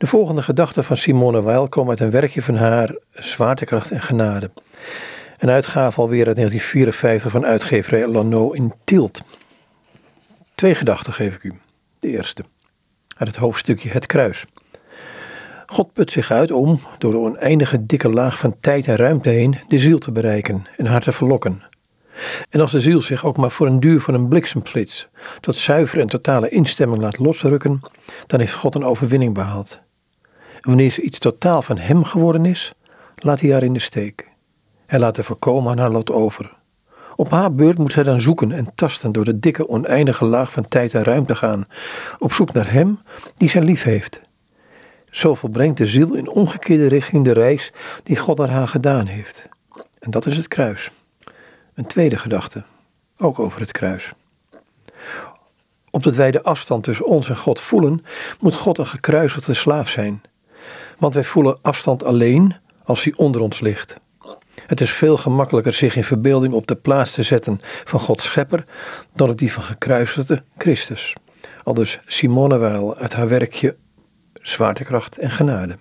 De volgende gedachten van Simone Weil komen uit een werkje van haar Zwaartekracht en Genade. Een uitgave alweer uit 1954 van uitgeverij Lano in Tielt. Twee gedachten geef ik u. De eerste, uit het hoofdstukje Het Kruis. God put zich uit om, door de oneindige dikke laag van tijd en ruimte heen, de ziel te bereiken en haar te verlokken. En als de ziel zich ook maar voor een duur van een bliksemflits tot zuivere en totale instemming laat losrukken, dan heeft God een overwinning behaald. Wanneer ze iets totaal van hem geworden is, laat hij haar in de steek. Hij laat haar voorkomen aan haar lot over. Op haar beurt moet zij dan zoeken en tasten door de dikke oneindige laag van tijd en ruimte gaan, op zoek naar hem die zij lief heeft. Zo volbrengt de ziel in omgekeerde richting de reis die God aan haar gedaan heeft. En dat is het kruis. Een tweede gedachte, ook over het kruis. Opdat wij de afstand tussen ons en God voelen, moet God een gekruisigde slaaf zijn. Want wij voelen afstand alleen als hij onder ons ligt. Het is veel gemakkelijker zich in verbeelding op de plaats te zetten van Gods schepper dan op die van gekruisigde Christus. Al dus Simone Weil uit haar werkje Zwaartekracht en Genade.